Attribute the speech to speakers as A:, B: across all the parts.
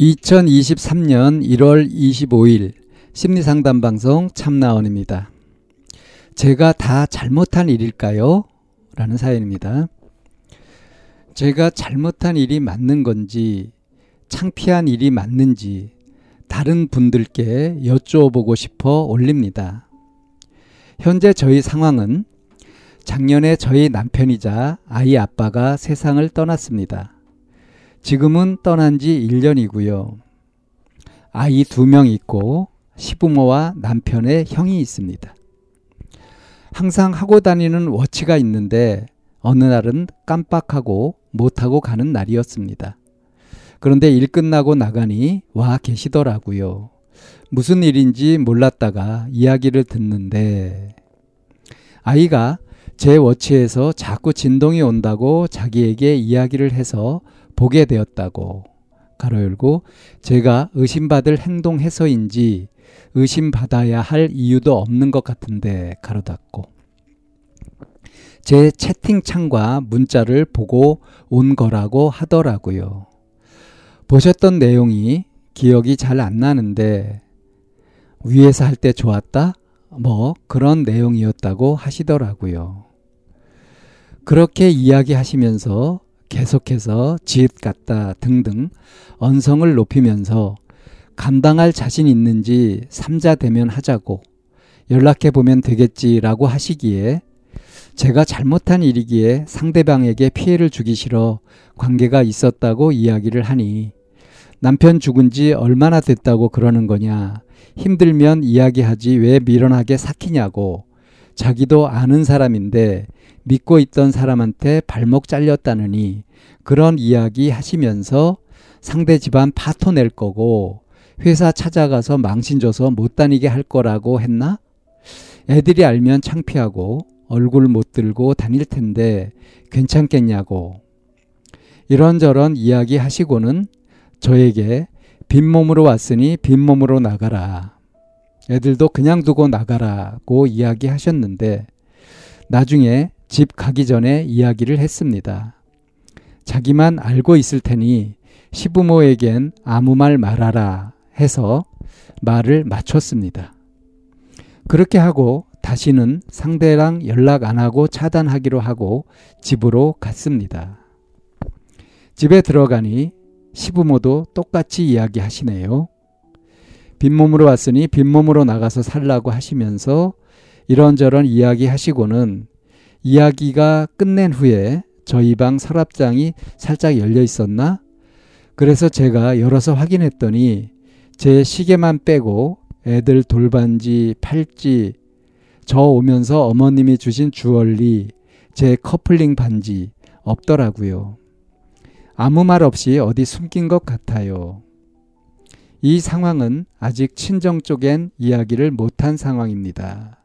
A: 2023년 1월 25일 심리상담 방송 참나원입니다. 제가 다 잘못한 일일까요? 라는 사연입니다. 제가 잘못한 일이 맞는 건지 창피한 일이 맞는지 다른 분들께 여쭈어보고 싶어 올립니다. 현재 저희 상황은 작년에 저희 남편이자 아이 아빠가 세상을 떠났습니다. 지금은 떠난 지 1년이고요. 아이 두 명 있고 시부모와 남편의 형이 있습니다. 항상 하고 다니는 워치가 있는데 어느 날은 깜빡하고 못하고 가는 날이었습니다. 그런데 일 끝나고 나가니 와 계시더라고요. 무슨 일인지 몰랐다가 이야기를 듣는데 아이가 제 워치에서 자꾸 진동이 온다고 자기에게 이야기를 해서 보게 되었다고 가로 열고 제가 의심받을 행동해서인지 의심받아야 할 이유도 없는 것 같은데 가로 닫고 제 채팅창과 문자를 보고 온 거라고 하더라고요. 보셨던 내용이 기억이 잘 안 나는데 위에서 할 때 좋았다? 뭐 그런 내용이었다고 하시더라고요. 그렇게 이야기하시면서 계속해서 지읒 같다 등등 언성을 높이면서 감당할 자신 있는지 삼자 대면 하자고 연락해 보면 되겠지라고 하시기에 제가 잘못한 일이기에 상대방에게 피해를 주기 싫어 관계가 있었다고 이야기를 하니 남편 죽은 지 얼마나 됐다고 그러는 거냐 힘들면 이야기하지 왜 미련하게 삭히냐고 자기도 아는 사람인데 믿고 있던 사람한테 발목 잘렸다느니 그런 이야기 하시면서 상대 집안 파토 낼 거고 회사 찾아가서 망신 줘서 못 다니게 할 거라고 했나? 애들이 알면 창피하고 얼굴 못 들고 다닐 텐데 괜찮겠냐고. 이런저런 이야기 하시고는 저에게 빈몸으로 왔으니 빈몸으로 나가라. 애들도 그냥 두고 나가라고 이야기하셨는데 나중에 집 가기 전에 이야기를 했습니다. 자기만 알고 있을 테니 시부모에겐 아무 말 말하라 해서 말을 맞췄습니다. 그렇게 하고 다시는 상대랑 연락 안 하고 차단하기로 하고 집으로 갔습니다. 집에 들어가니 시부모도 똑같이 이야기하시네요. 빈몸으로 왔으니 빈몸으로 나가서 살라고 하시면서 이런저런 이야기 하시고는 이야기가 끝낸 후에 저희 방 서랍장이 살짝 열려 있었나? 그래서 제가 열어서 확인했더니 제 시계만 빼고 애들 돌반지, 팔찌, 저 오면서 어머님이 주신 주얼리, 제 커플링 반지 없더라고요. 아무 말 없이 어디 숨긴 것 같아요. 이 상황은 아직 친정 쪽엔 이야기를 못한 상황입니다.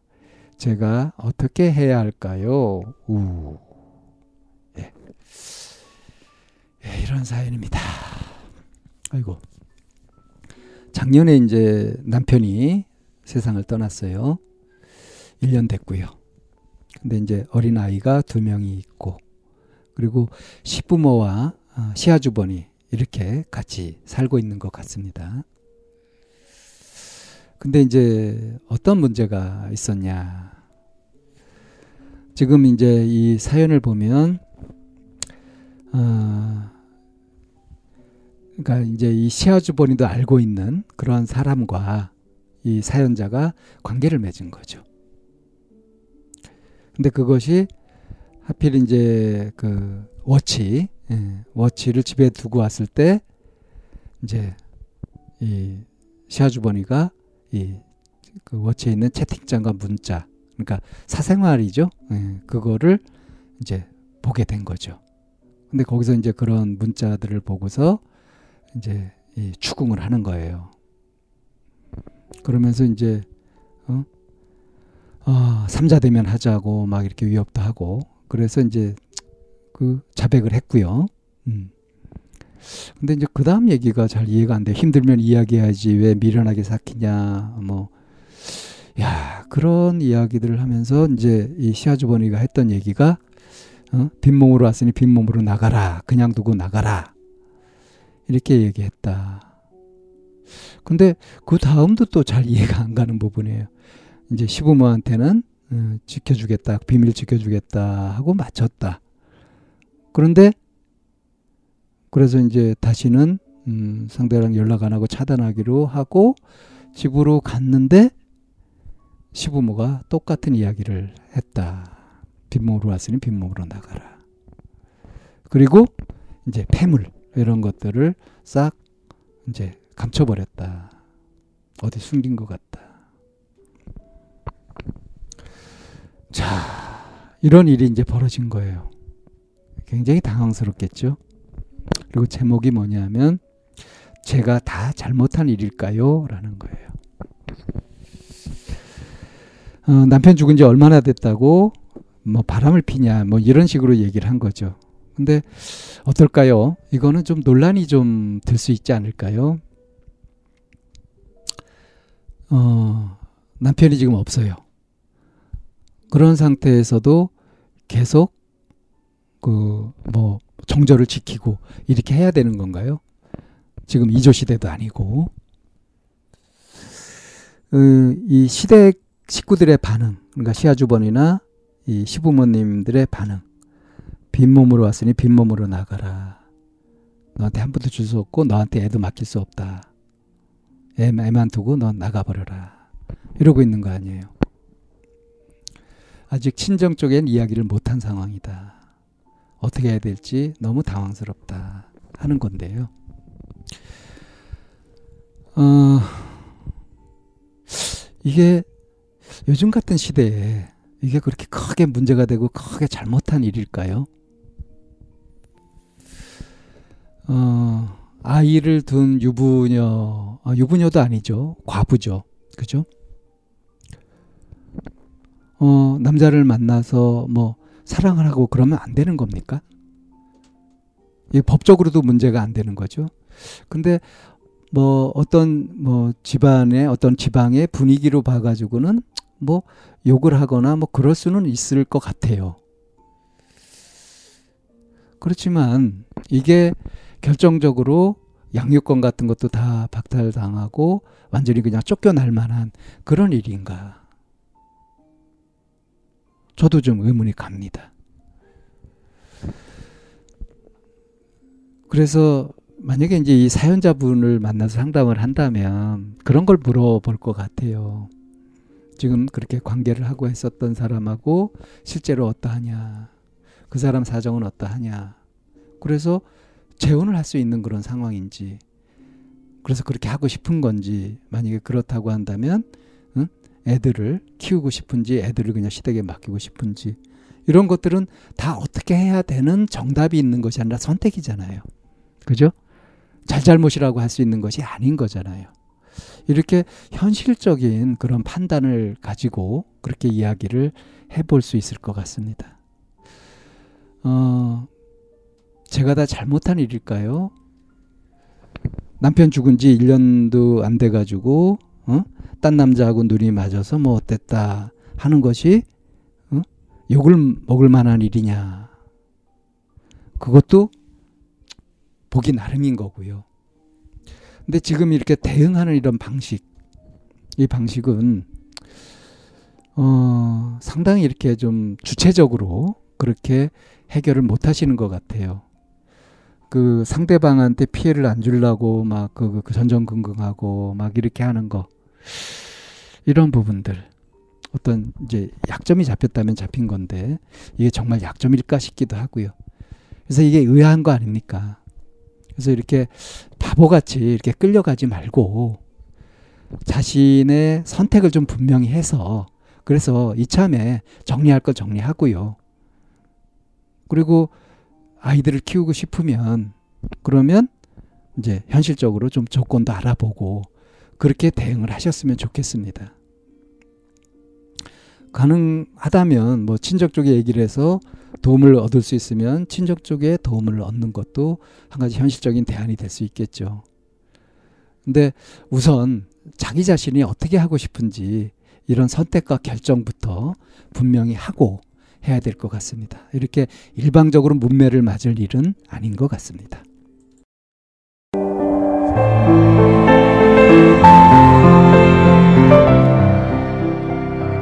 A: 제가 어떻게 해야 할까요? 우. 예. 예, 이런 사연입니다. 아이고. 작년에 이제 남편이 세상을 떠났어요. 1년 됐고요. 근데 이제 어린 아이가 두 명이 있고 그리고 시부모와 어, 시아주버니 이렇게 같이 살고 있는 것 같습니다. 근데 이제 어떤 문제가 있었냐. 지금 이제 이 사연을 보면, 어, 그러니까 이제 이 시아주버니도 알고 있는 그러한 사람과 이 사연자가 관계를 맺은 거죠. 근데 그것이 하필 이제 그 워치, 예, 워치를 집에 두고 왔을 때 이제 이 시아주버니가 이그 워치에 있는 채팅창과 문자, 그러니까 사생활이죠. 예, 그거를 이제 보게 된 거죠. 근데 거기서 이제 그런 문자들을 보고서 이제 이 추궁을 하는 거예요. 그러면서 이제 어? 어, 삼자 대면 하자고 막 이렇게 위협도 하고 그래서 이제 그 자백을 했고요. 음. 근데 이제 그 다음 얘기가 잘 이해가 안 돼. 힘들면 이야기해야지 왜 미련하게 삭히냐 뭐. 야 그런 이야기들을 하면서 이제 이 시아주버니가 했던 얘기가 어? 빈몸으로 왔으니 빈몸으로 나가라. 그냥 두고 나가라. 이렇게 얘기했다. 근데 그 다음도 또 잘 이해가 안 가는 부분이에요. 이제 시부모한테는 어, 지켜주겠다, 비밀 지켜주겠다 하고 맞췄다. 그런데 그래서 이제 다시는 음, 상대랑 연락 안 하고 차단하기로 하고 집으로 갔는데 시부모가 똑같은 이야기를 했다. 빈몸으로 왔으니 빈몸으로 나가라. 그리고 이제 폐물 이런 것들을 싹 이제 감춰버렸다. 어디 숨긴 것 같다. 자, 이런 일이 이제 벌어진 거예요. 굉장히 당황스럽겠죠? 그리고 제목이 뭐냐면, 제가 다 잘못한 일일까요? 라는 거예요. 어, 남편 죽은 지 얼마나 됐다고 뭐 바람을 피냐 뭐 이런 식으로 얘기를 한 거죠. 근데 어떨까요? 이거는 좀 논란이 좀될수 있지 않을까요? 어, 남편이 지금 없어요. 그런 상태에서도 계속 그 뭐 정절을 지키고 이렇게 해야 되는 건가요? 지금 이조 시대도 아니고 그, 이 시댁 식구들의 반응, 그러니까 시아주번이나 이 시부모님들의 반응. 빈몸으로 왔으니 빈몸으로 나가라. 너한테 한 푼도 줄 수 없고 너한테 애도 맡길 수 없다. 애, 애만 두고 넌 나가버려라. 이러고 있는 거 아니에요. 아직 친정 쪽엔 이야기를 못한 상황이다. 어떻게 해야 될지 너무 당황스럽다 하는 건데요. 어, 이게 요즘 같은 시대에 이게 그렇게 크게 문제가 되고 크게 잘못한 일일까요? 어, 아이를 둔 유부녀, 아, 유부녀도 아니죠. 과부죠. 그죠? 어, 남자를 만나서 뭐 사랑을 하고 그러면 안 되는 겁니까? 이 법적으로도 문제가 안 되는 거죠. 근데 뭐 어떤 뭐 집안의 어떤 지방의 분위기로 봐가지고는 뭐 욕을 하거나 뭐 그럴 수는 있을 것 같아요. 그렇지만 이게 결정적으로 양육권 같은 것도 다 박탈당하고 완전히 그냥 쫓겨날 만한 그런 일인가. 저도 좀 의문이 갑니다. 그래서 만약에 이제 이 사연자분을 만나서 상담을 한다면 그런 걸 물어볼 것 같아요. 지금 그렇게 관계를 하고 했었던 사람하고 실제로 어떠하냐. 그 사람 사정은 어떠하냐. 그래서 재혼을 할 수 있는 그런 상황인지. 그래서 그렇게 하고 싶은 건지. 만약에 그렇다고 한다면, 응? 애들을 키우고 싶은지, 애들을 그냥 시댁에 맡기고 싶은지. 이런 것들은 다 어떻게 해야 되는 정답이 있는 것이 아니라 선택이잖아요. 그죠? 잘잘못이라고 할 수 있는 것이 아닌 거잖아요. 이렇게 현실적인 그런 판단을 가지고 그렇게 이야기를 해볼 수 있을 것 같습니다. 어, 제가 다 잘못한 일일까요? 남편 죽은 지 1년도 안 돼가지고, 어? 딴 남자하고 눈이 맞아서 뭐 어땠다 하는 것이, 어? 욕을 먹을 만한 일이냐. 그것도 보기 나름인 거고요. 근데 지금 이렇게 대응하는 이런 방식, 이 방식은 어, 상당히 이렇게 좀 주체적으로 그렇게 해결을 못 하시는 것 같아요. 그 상대방한테 피해를 안 주려고 막그 그, 그 전전긍긍하고 막 이렇게 하는 거 이런 부분들 어떤 이제 약점이 잡혔다면 잡힌 건데 이게 정말 약점일까 싶기도 하고요. 그래서 이게 의아한 거 아닙니까? 그래서 이렇게 바보같이 이렇게 끌려가지 말고 자신의 선택을 좀 분명히 해서 그래서 이참에 정리할 거 정리하고요. 그리고 아이들을 키우고 싶으면 그러면 이제 현실적으로 좀 조건도 알아보고 그렇게 대응을 하셨으면 좋겠습니다. 가능하다면 뭐 친척 쪽에 얘기를 해서 도움을 얻을 수 있으면 친척 쪽에 도움을 얻는 것도 한 가지 현실적인 대안이 될 수 있겠죠. 근데 우선 자기 자신이 어떻게 하고 싶은지 이런 선택과 결정부터 분명히 하고 해야 될 것 같습니다. 이렇게 일방적으로 문매를 맞을 일은 아닌 것 같습니다.